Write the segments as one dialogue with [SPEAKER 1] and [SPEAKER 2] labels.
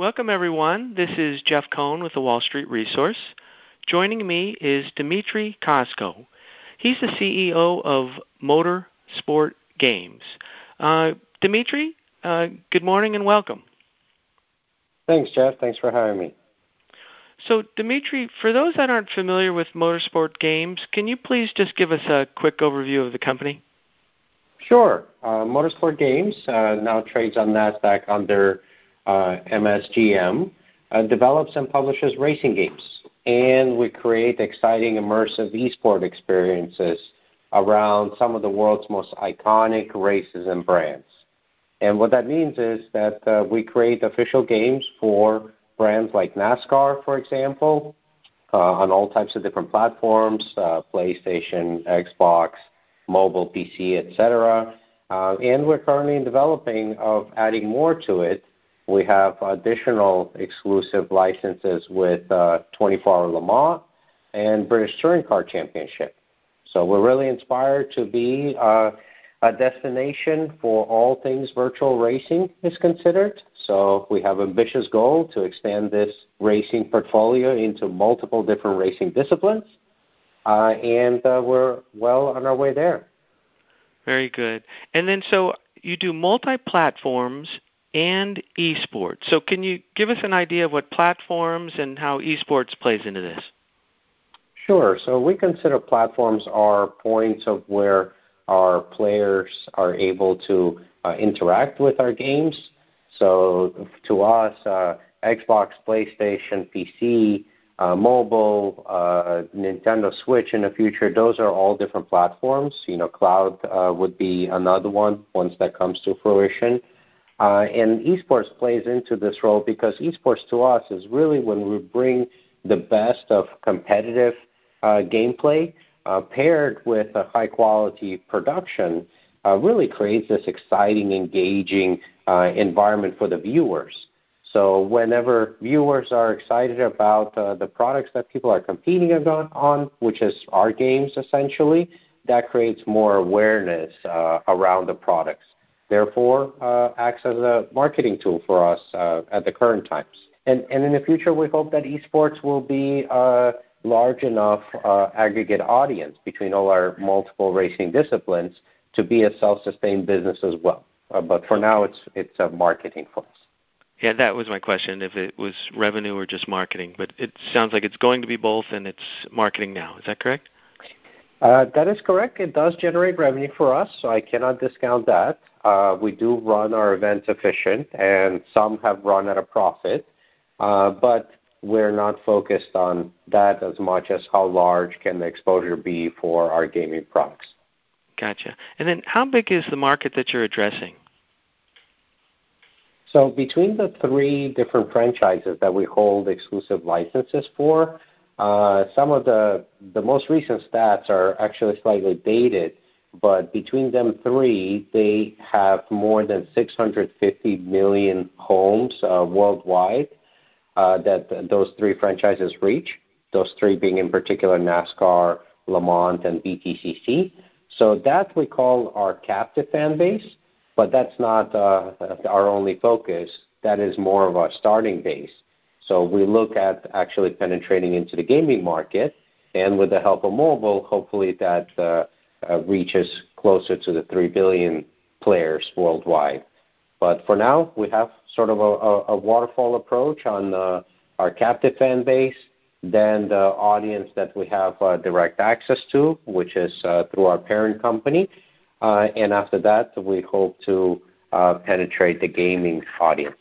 [SPEAKER 1] Welcome, everyone. This is Jeff Cohn with the Wall Street Resource. Joining me is Dmitry Kozko. He's the CEO of Motorsport Games. Uh, Dmitry, uh, good morning and welcome.
[SPEAKER 2] Thanks, Jeff. Thanks for having me.
[SPEAKER 1] So, Dmitry, for those that aren't familiar with Motorsport Games, can you please just give us a quick overview of the company?
[SPEAKER 2] Sure. Uh, Motorsport Games uh, now trades on NASDAQ under MSGM, uh, develops and publishes racing games. And we create exciting, immersive esport experiences around some of the world's most iconic races and brands. And what that means is that uh, we create official games for brands like NASCAR, for example, uh, on all types of different platforms, uh, PlayStation, Xbox, mobile, PC, etc. Uh, and we're currently in developing of adding more to it we have additional exclusive licenses with 24-Hour uh, Le Mans and British Touring Car Championship. So We're really inspired to be uh, a destination for all things virtual racing is considered. So We have ambitious goal to extend this racing portfolio into multiple different racing disciplines. Uh, and We're well on our way there.
[SPEAKER 1] Very good. And then, so You do multi-platforms and esports. So can you give us an idea of what platforms and how esports plays into this?
[SPEAKER 2] Sure. So we consider platforms are points of where our players are able to uh, interact with our games. So to us, uh, Xbox, PlayStation, PC, uh, mobile, uh, Nintendo Switch in the future, those are all different platforms. You know, cloud uh, would be another one once that comes to fruition. Uh, and esports plays into this role because esports to us is really when we bring the best of competitive uh, gameplay uh, paired with a high quality production uh, really creates this exciting, engaging uh, environment for the viewers. So whenever viewers are excited about uh, the products that people are competing on, which is our games essentially, that creates more awareness uh, around the products therefore uh, acts as a marketing tool for us uh, at the current times. And, and in the future, we hope that esports will be a large enough uh, aggregate audience between all our multiple racing disciplines to be a self-sustained business as well. But for now, it's it's a marketing for us.
[SPEAKER 1] Yeah, that was my question. If it was revenue or just marketing, but it sounds like it's going to be both, and it's marketing now. Is that correct?
[SPEAKER 2] Uh, that is correct. It does generate revenue for us, so I cannot discount that. Uh, we do run our events efficient, and some have run at a profit, uh, but we're not focused on that as much as how large can the exposure be for our gaming products.
[SPEAKER 1] Gotcha. And then how big is the market that you're addressing?
[SPEAKER 2] So between the three different franchises that we hold exclusive licenses for, some of the the most recent stats are actually slightly dated, but between them three, they have more than 650 million homes uh, worldwide uh, that those three franchises reach. Those three being in particular NASCAR, Le Mans, and BTCC. So that we call our captive fan base, but that's not uh, our only focus. That is more of our starting base. So we look at actually penetrating into the gaming market, and with the help of mobile, hopefully that uh, uh, reaches closer to the 3 billion players worldwide. But for now, we have sort of a, waterfall approach on uh, our captive fan base, then the audience that we have direct access to, which is through our parent company. And after that, we hope to penetrate the gaming audience.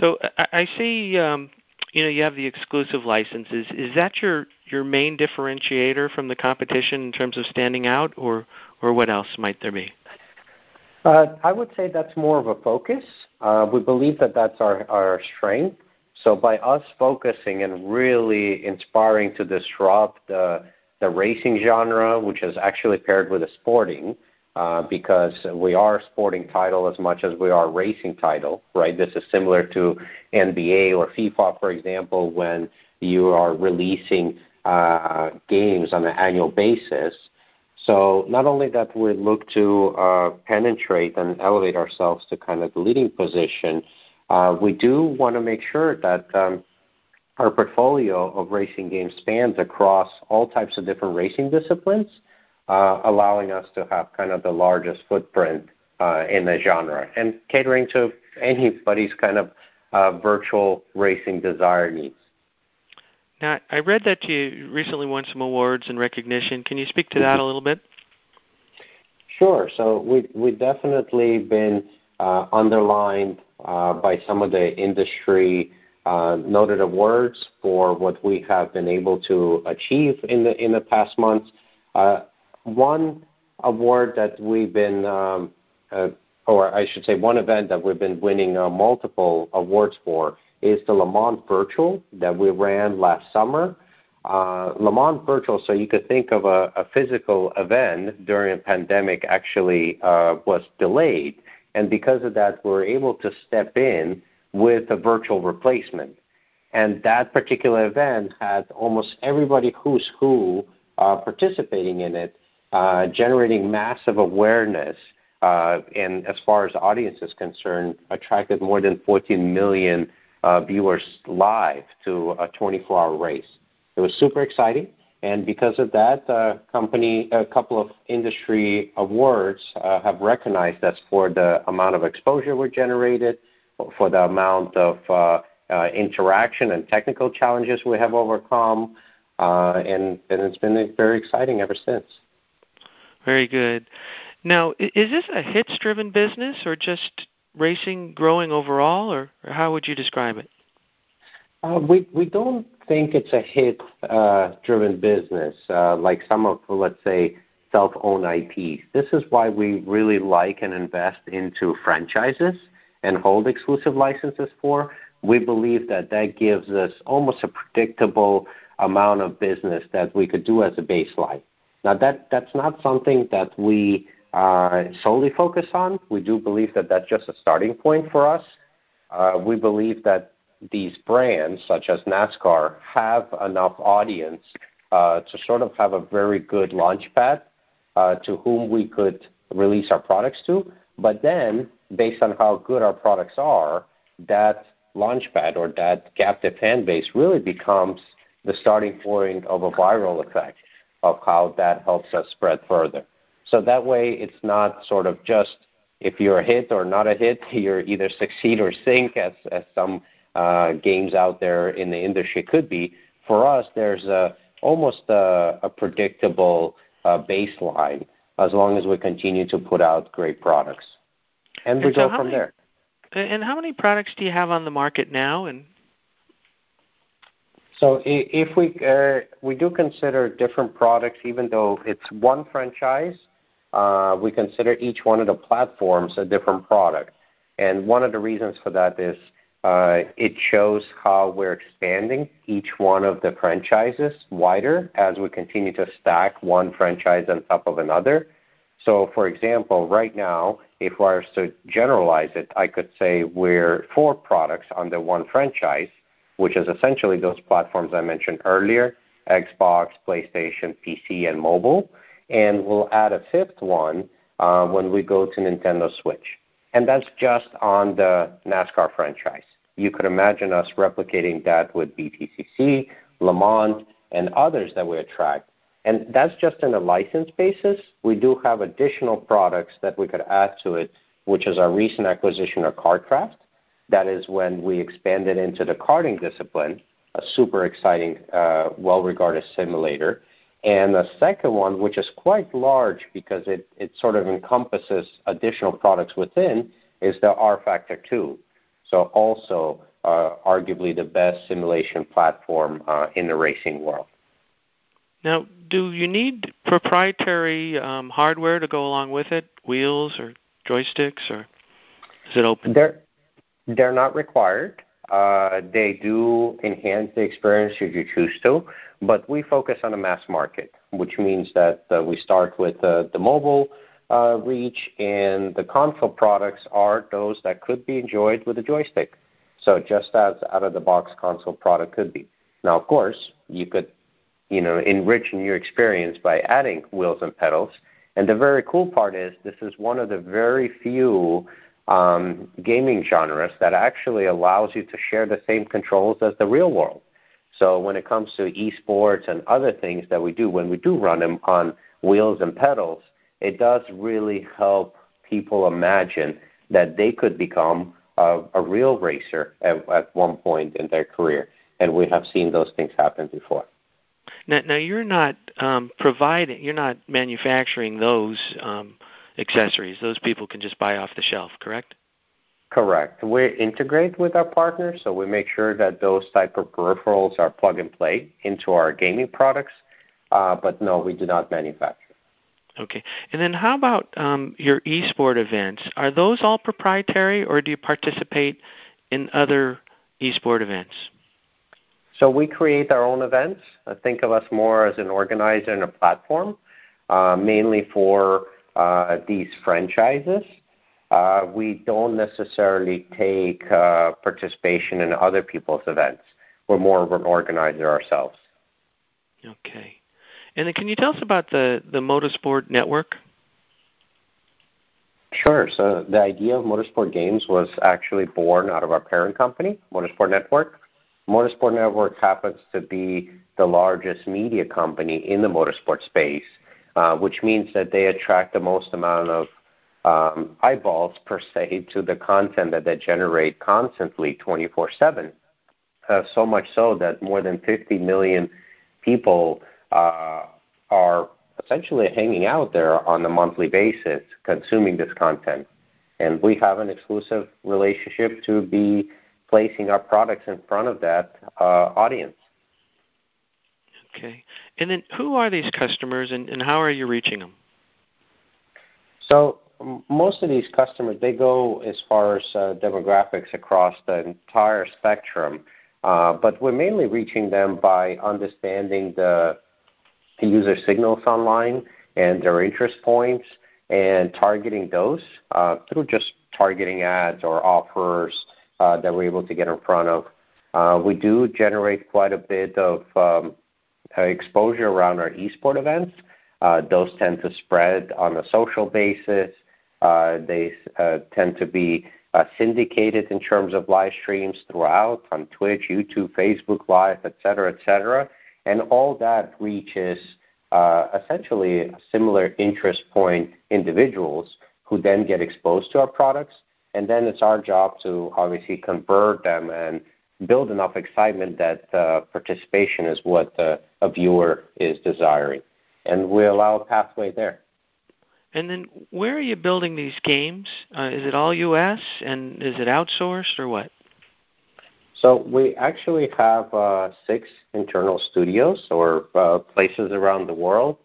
[SPEAKER 1] So I, see um, you know you have the exclusive licenses. Is that your your main differentiator from the competition in terms of standing out, or or what else might there be?
[SPEAKER 2] Uh, I would say that's more of a focus. Uh, we believe that that's our, our strength. So by us focusing and really inspiring to disrupt the, the racing genre, which is actually paired with a sporting, uh, because we are sporting title as much as we are racing title, right? This is similar to NBA or FIFA, for example, when you are releasing uh, games on an annual basis. So not only that we look to uh, penetrate and elevate ourselves to kind of the leading position, Uh, we do want to make sure that um, our portfolio of racing games spans across all types of different racing disciplines, allowing us to have kind of the largest footprint uh, in the genre and catering to anybody's kind of uh, virtual racing desire needs.
[SPEAKER 1] Now, I read that you recently won some awards and recognition. Can you speak to that a little bit?
[SPEAKER 2] Sure. So we we definitely been uh, underlined uh, by some of the industry uh, noted awards for what we have been able to achieve in the in the past months. One award that we've been, um, uh, or I should say, one event that we've been winning uh, multiple awards for is the Le Mans Virtual that we ran last summer. Uh, Le Mans Virtual, so you could think of a, a physical event during a pandemic, actually uh, was delayed, and because of that, we were able to step in with a virtual replacement. And that particular event had almost everybody who's who uh, participating in it, uh, generating massive awareness. Uh, and as far as the audience is concerned, attracted more than 14 million uh, viewers live to a 24-hour race. It was super exciting, and because of that, uh, company a couple of industry awards uh, have recognized us for the amount of exposure we generated, for the amount of uh, uh, interaction and technical challenges we have overcome, uh, and, and it's been very exciting ever since.
[SPEAKER 1] Very good. Now, is this a hits-driven business or just racing growing overall, or, how would you describe it?
[SPEAKER 2] Uh, we we don't think it's a hit uh, driven business uh, like some of let's say self-owned IPs. This is why we really like and invest into franchises and hold exclusive licenses for. We believe that that gives us almost a predictable amount of business that we could do as a baseline. Now that that's not something that we uh, solely focus on. We do believe that that's just a starting point for us. Uh, we believe that these brands, such as NASCAR, have enough audience uh, to sort of have a very good launchpad uh to whom we could release our products to. But then, based on how good our products are, that launchpad or that captive fan base really becomes the starting point of a viral effect of how that helps us spread further. So that way, it's not sort of just if you're a hit or not a hit, you're either succeed or sink, as as some uh, games out there in the industry could be. For us, there's a almost a, a predictable uh, baseline as long as we continue to put out great products, and we and so go from
[SPEAKER 1] many,
[SPEAKER 2] there.
[SPEAKER 1] And how many products do you have on the market now, and
[SPEAKER 2] if we uh, we do consider different products, even though it's one franchise, uh, we consider each one of the platforms a different product. And one of the reasons for that is uh, it shows how we're expanding each one of the franchises wider as we continue to stack one franchise on top of another. So, for example, right now, if I was to generalize it, I could say we're four products under one franchise, which is essentially those platforms I mentioned earlier Xbox, PlayStation, PC, and mobile and we'll add a fifth one uh, when we go to Nintendo Switch. And that's just on the NASCAR franchise. You could imagine us replicating that with BTCC, Le Mans, and others that we attract. And that's just in a license basis. We do have additional products that we could add to it, which is our recent acquisition of KartKraft. That is when we expanded into the karting discipline, a super exciting, uh, well-regarded simulator. And the second one, which is quite large because it, it sort of encompasses additional products within, is the rFactor 2. So also uh, arguably the best simulation platform uh, in the racing world.
[SPEAKER 1] Now, do you need proprietary um, hardware to go along with it, wheels or joysticks, or is it open?
[SPEAKER 2] They're, they're not required. Uh, they do enhance the experience if you choose to, but we focus on a mass market, which means that uh, we start with uh, the mobile uh, reach, and the console products are those that could be enjoyed with a joystick. So just as out-of-the-box console product could be. Now, of course, you could, you know, enrich your experience by adding wheels and pedals. And the very cool part is this is one of the very few um, gaming genres that actually allows you to share the same controls as the real world. So when it comes to esports and other things that we do, when we do run them on wheels and pedals, it does really help people imagine that they could become a, a real racer at, at one point in their career. And we have seen those things happen before.
[SPEAKER 1] Now, now you're not um, providing, you're not manufacturing those um, accessories. Those people can just buy off the shelf, correct?
[SPEAKER 2] Correct. We integrate with our partners, so we make sure that those type of peripherals are plug and play into our gaming products. Uh, but no, we do not manufacture.
[SPEAKER 1] Okay. And then how about um, your esport events? Are those all proprietary, or do you participate in other esport events?
[SPEAKER 2] So we create our own events. I think of us more as an organizer and a platform, uh, mainly for uh, these franchises. Uh, we don't necessarily take uh, participation in other people's events. We're more of an organizer ourselves.
[SPEAKER 1] Okay. And then can you tell us about the, the Motorsport Network?
[SPEAKER 2] Sure. So the idea of Motorsport Games was actually born out of our parent company, Motorsport Network. Motorsport Network happens to be the largest media company in the motorsport space, uh, which means that they attract the most amount of um, eyeballs per se to the content that they generate constantly 24 7. Uh, so much so that more than 50 million people uh, are essentially hanging out there on a monthly basis consuming this content. And we have an exclusive relationship to be placing our products in front of that uh, audience.
[SPEAKER 1] Okay. And then who are these customers and, and how are you reaching them?
[SPEAKER 2] So most of these customers, they go as far as uh, demographics across the entire spectrum, uh, but we're mainly reaching them by understanding the user signals online and their interest points and targeting those uh, through just targeting ads or offers uh, that we're able to get in front of. Uh, we do generate quite a bit of um, exposure around our esport events. Uh, those tend to spread on a social basis uh, they uh, tend to be uh, syndicated in terms of live streams throughout on Twitch, YouTube, Facebook Live, et cetera, et cetera. And all that reaches essentially similar interest point individuals who then get exposed to our products. And then it's our job to obviously convert them and build enough excitement that participation is what a viewer is desiring. And we allow a pathway there.
[SPEAKER 1] And then where are you building these games? Uh, is it all U.S. and is it outsourced or what?
[SPEAKER 2] So we actually have uh, six internal studios or uh, places around the world.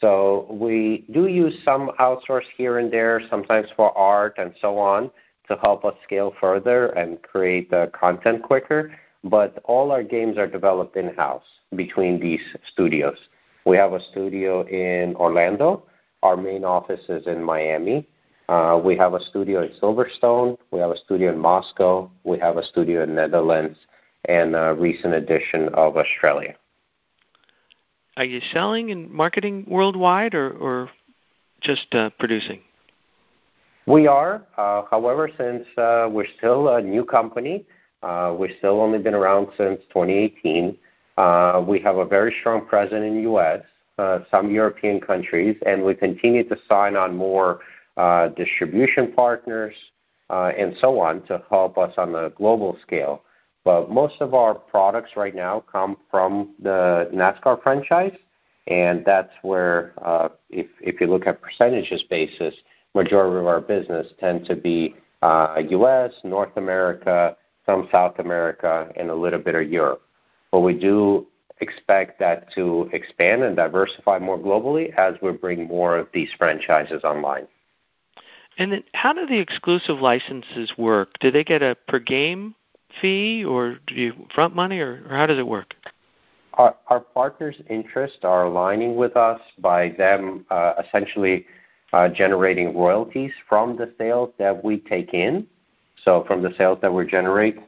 [SPEAKER 2] So we do use some outsource here and there, sometimes for art and so on, to help us scale further and create the content quicker. But all our games are developed in-house between these studios. We have a studio in Orlando our main office is in Miami. Uh, we have a studio in Silverstone. We have a studio in Moscow. We have a studio in Netherlands and a recent addition of Australia.
[SPEAKER 1] Are you selling and marketing worldwide or, or just uh, producing?
[SPEAKER 2] We are. Uh, however, since uh, we're still a new company, uh, we've still only been around since 2018. Uh, we have a very strong presence in the U.S. Some European countries, and we continue to sign on more distribution partners and so on to help us on a global scale. But most of our products right now come from the NASCAR franchise, and that's where, if you look at percentages basis, majority of our business tend to be U.S., North America, some South America, and a little bit of Europe. But we do expect that to expand and diversify more globally as we bring more of these franchises online.
[SPEAKER 1] And then how do the exclusive licenses work? Do they get a per game fee or do you front money or, how does it work?
[SPEAKER 2] Our, our partners' interests are aligning with us by them uh, essentially uh, generating royalties from the sales that we take in. So from the sales that we generate,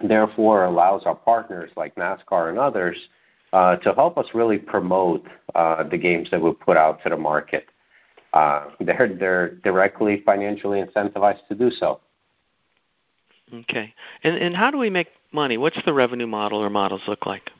[SPEAKER 2] therefore allows our partners like NASCAR and others uh, to help us really promote uh, the games that we put out to the market. uh, they're they're directly financially incentivized to do so.
[SPEAKER 1] Okay, and and how do we make money? What's the revenue model or models look like?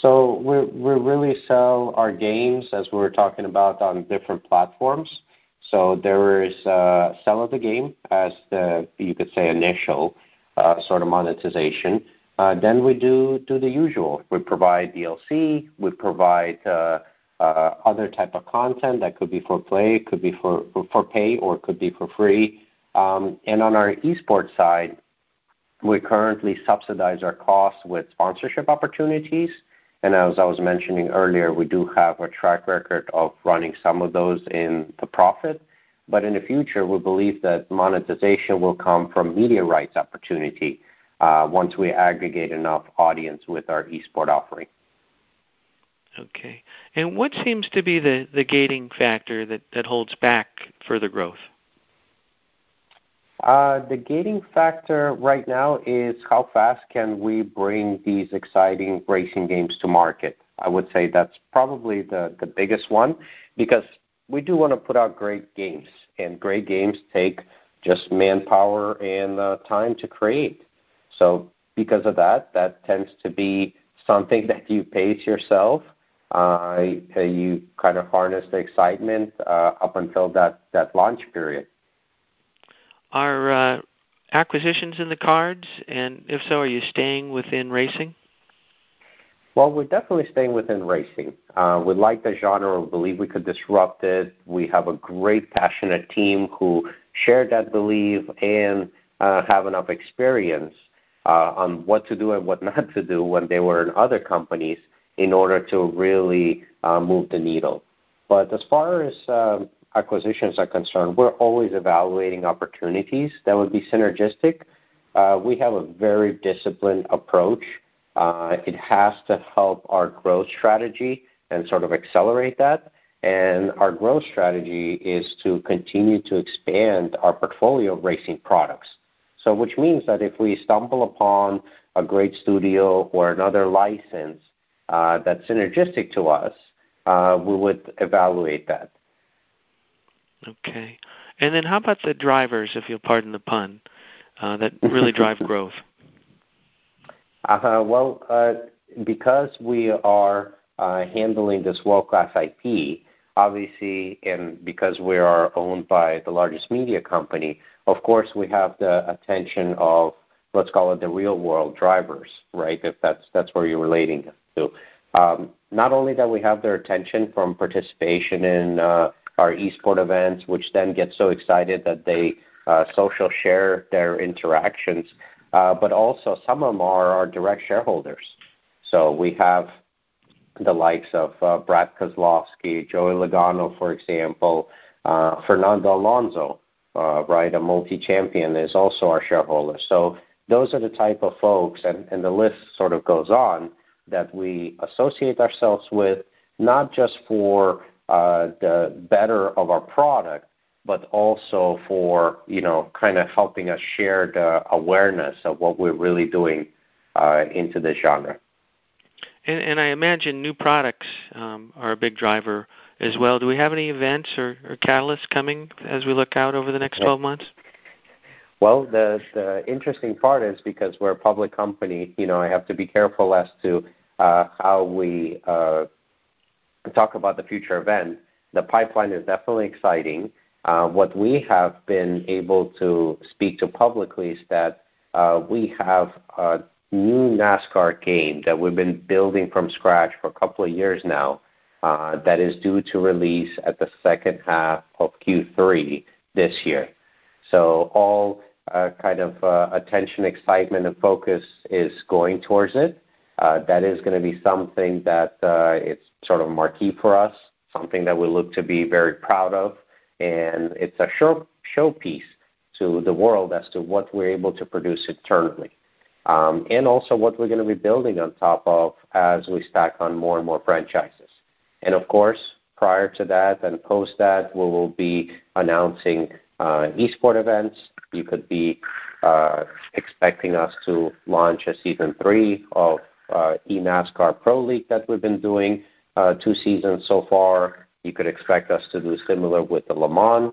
[SPEAKER 2] So we we really sell our games as we were talking about on different platforms. So there is uh, sell of the game as the you could say initial uh, sort of monetization. Uh, then we do do the usual. We provide DLC. We provide uh, uh, other type of content that could be for play, could be for for pay, or could be for free. Um, and on our esports side, we currently subsidize our costs with sponsorship opportunities. And as I was mentioning earlier, we do have a track record of running some of those in the profit. But in the future, we believe that monetization will come from media rights opportunity uh, once we aggregate enough audience with our esport offering.
[SPEAKER 1] Okay. And what seems to be the, gating factor that holds back further growth?
[SPEAKER 2] Uh, the gating factor right now is how fast can we bring these exciting racing games to market. I would say that's probably the, biggest one because we do want to put out great games, and great games take just manpower and uh, time to create. So because of that, that tends to be something that you pace yourself. Uh, you kind of harness the excitement up until that launch period.
[SPEAKER 1] Are uh, acquisitions in the cards? And if so, are you staying within racing?
[SPEAKER 2] Well, we're definitely staying within racing. Uh, we like the genre. We believe we could disrupt it. We have a great, passionate team who share that belief and uh, have enough experience uh, on what to do and what not to do when they were in other companies in order to really uh, move the needle. But as far as um, acquisitions are concerned, we're always evaluating opportunities that would be synergistic. Uh, we have a very disciplined approach. Uh, it has to help our growth strategy and sort of accelerate that. And Our growth strategy is to continue to expand our portfolio of racing products. So, Which means that if we stumble upon a great studio or another license uh, that's synergistic to us, we would evaluate that.
[SPEAKER 1] Okay. And then how about the drivers, if you'll pardon the pun, uh, that really drive growth?
[SPEAKER 2] Uh, well, uh, because we are uh, handling this world-class IP, obviously, and because we are owned by the largest media company, of course, we have the attention of let's call it the real-world drivers, right? If that's that's where you're relating to. Um, not only that we have their attention from participation in uh, our esport events, which then get so excited that they uh, social share their interactions. Uh, but also some of them are our direct shareholders. So we have the likes of uh, Brad Keselowski, Joey Logano, for example, Fernando Alonso, right, a multi-champion is also our shareholder. So those are the type of folks, and, the list sort of goes on, that we associate ourselves with, not just for the better of our product, but also for you know kind of helping us share the awareness of what we're really doing uh, into this genre.
[SPEAKER 1] And, and, I imagine new products um, are a big driver as well. Do we have any events or, or catalysts coming as we look out over the next 12 months?
[SPEAKER 2] Well, the the interesting part is because we're a public company, you know, I have to be careful as to uh, how we uh, talk about the future event, the pipeline is definitely exciting. Uh, what we have been able to speak to publicly is that uh, we have a new NASCAR game that we've been building from scratch for a couple of years now uh, that is due to release at the second half of Q3 this year. So all kind of attention, excitement, and focus is going towards it. Uh, that is going to be something that uh, it's sort of marquee for us, something that we look to be very proud of, and it's a show showpiece to the world as to what we're able to produce internally, um, and also what we're going to be building on top of as we stack on more and more franchises. And of course, prior to that and post that, we will be announcing esports events. You could be uh, expecting us to launch a season three of uh, eNASCAR Pro League that we've been doing uh, two seasons so far. You could expect us to do similar with the Le Mans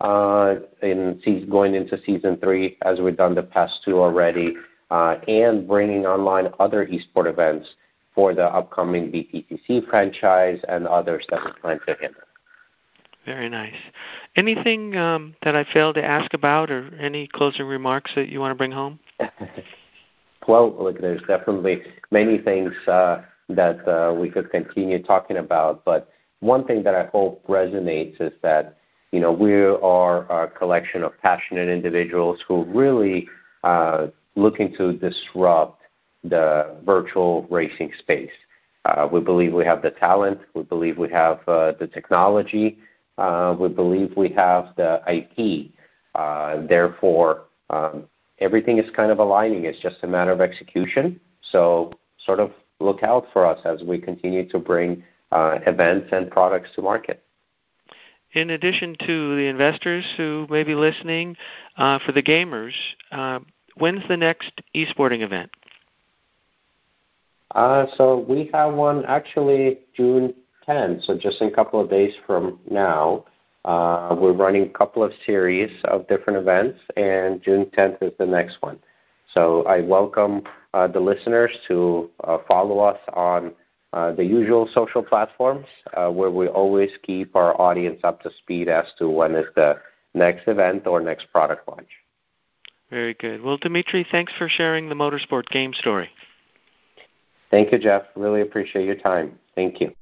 [SPEAKER 2] uh, in going into season three, as we've done the past two already, uh, and bringing online other esport events for the upcoming BTCC franchise and others that we plan to handle.
[SPEAKER 1] Very nice. Anything um, that I failed to ask about, or any closing remarks that you want to bring home?
[SPEAKER 2] well, look, there's definitely many things uh, that uh, we could continue talking about, but one thing that I hope resonates is that you know we are a collection of passionate individuals who really uh, looking to disrupt the virtual racing space. Uh, we believe we have the talent. We believe we have uh, the technology. Uh, we believe we have the IP. Uh, therefore, um, everything is kind of aligning. It's just a matter of execution. So, sort of look out for us as we continue to bring uh, events and products to market.
[SPEAKER 1] In addition to the investors who may be listening, uh, for the gamers, uh, when's the next esporting event?
[SPEAKER 2] Uh, so we have one actually June 10th, so just a couple of days from now. Uh, we're running a couple of series of different events, and June 10th is the next one. So I welcome uh, the listeners to uh, follow us on uh, the usual social platforms uh, where we always keep our audience up to speed as to when is the next event or next product launch.
[SPEAKER 1] Very good. Well, Dimitri, thanks for sharing the motorsport game story.
[SPEAKER 2] Thank you, Jeff. Really appreciate your time. Thank you.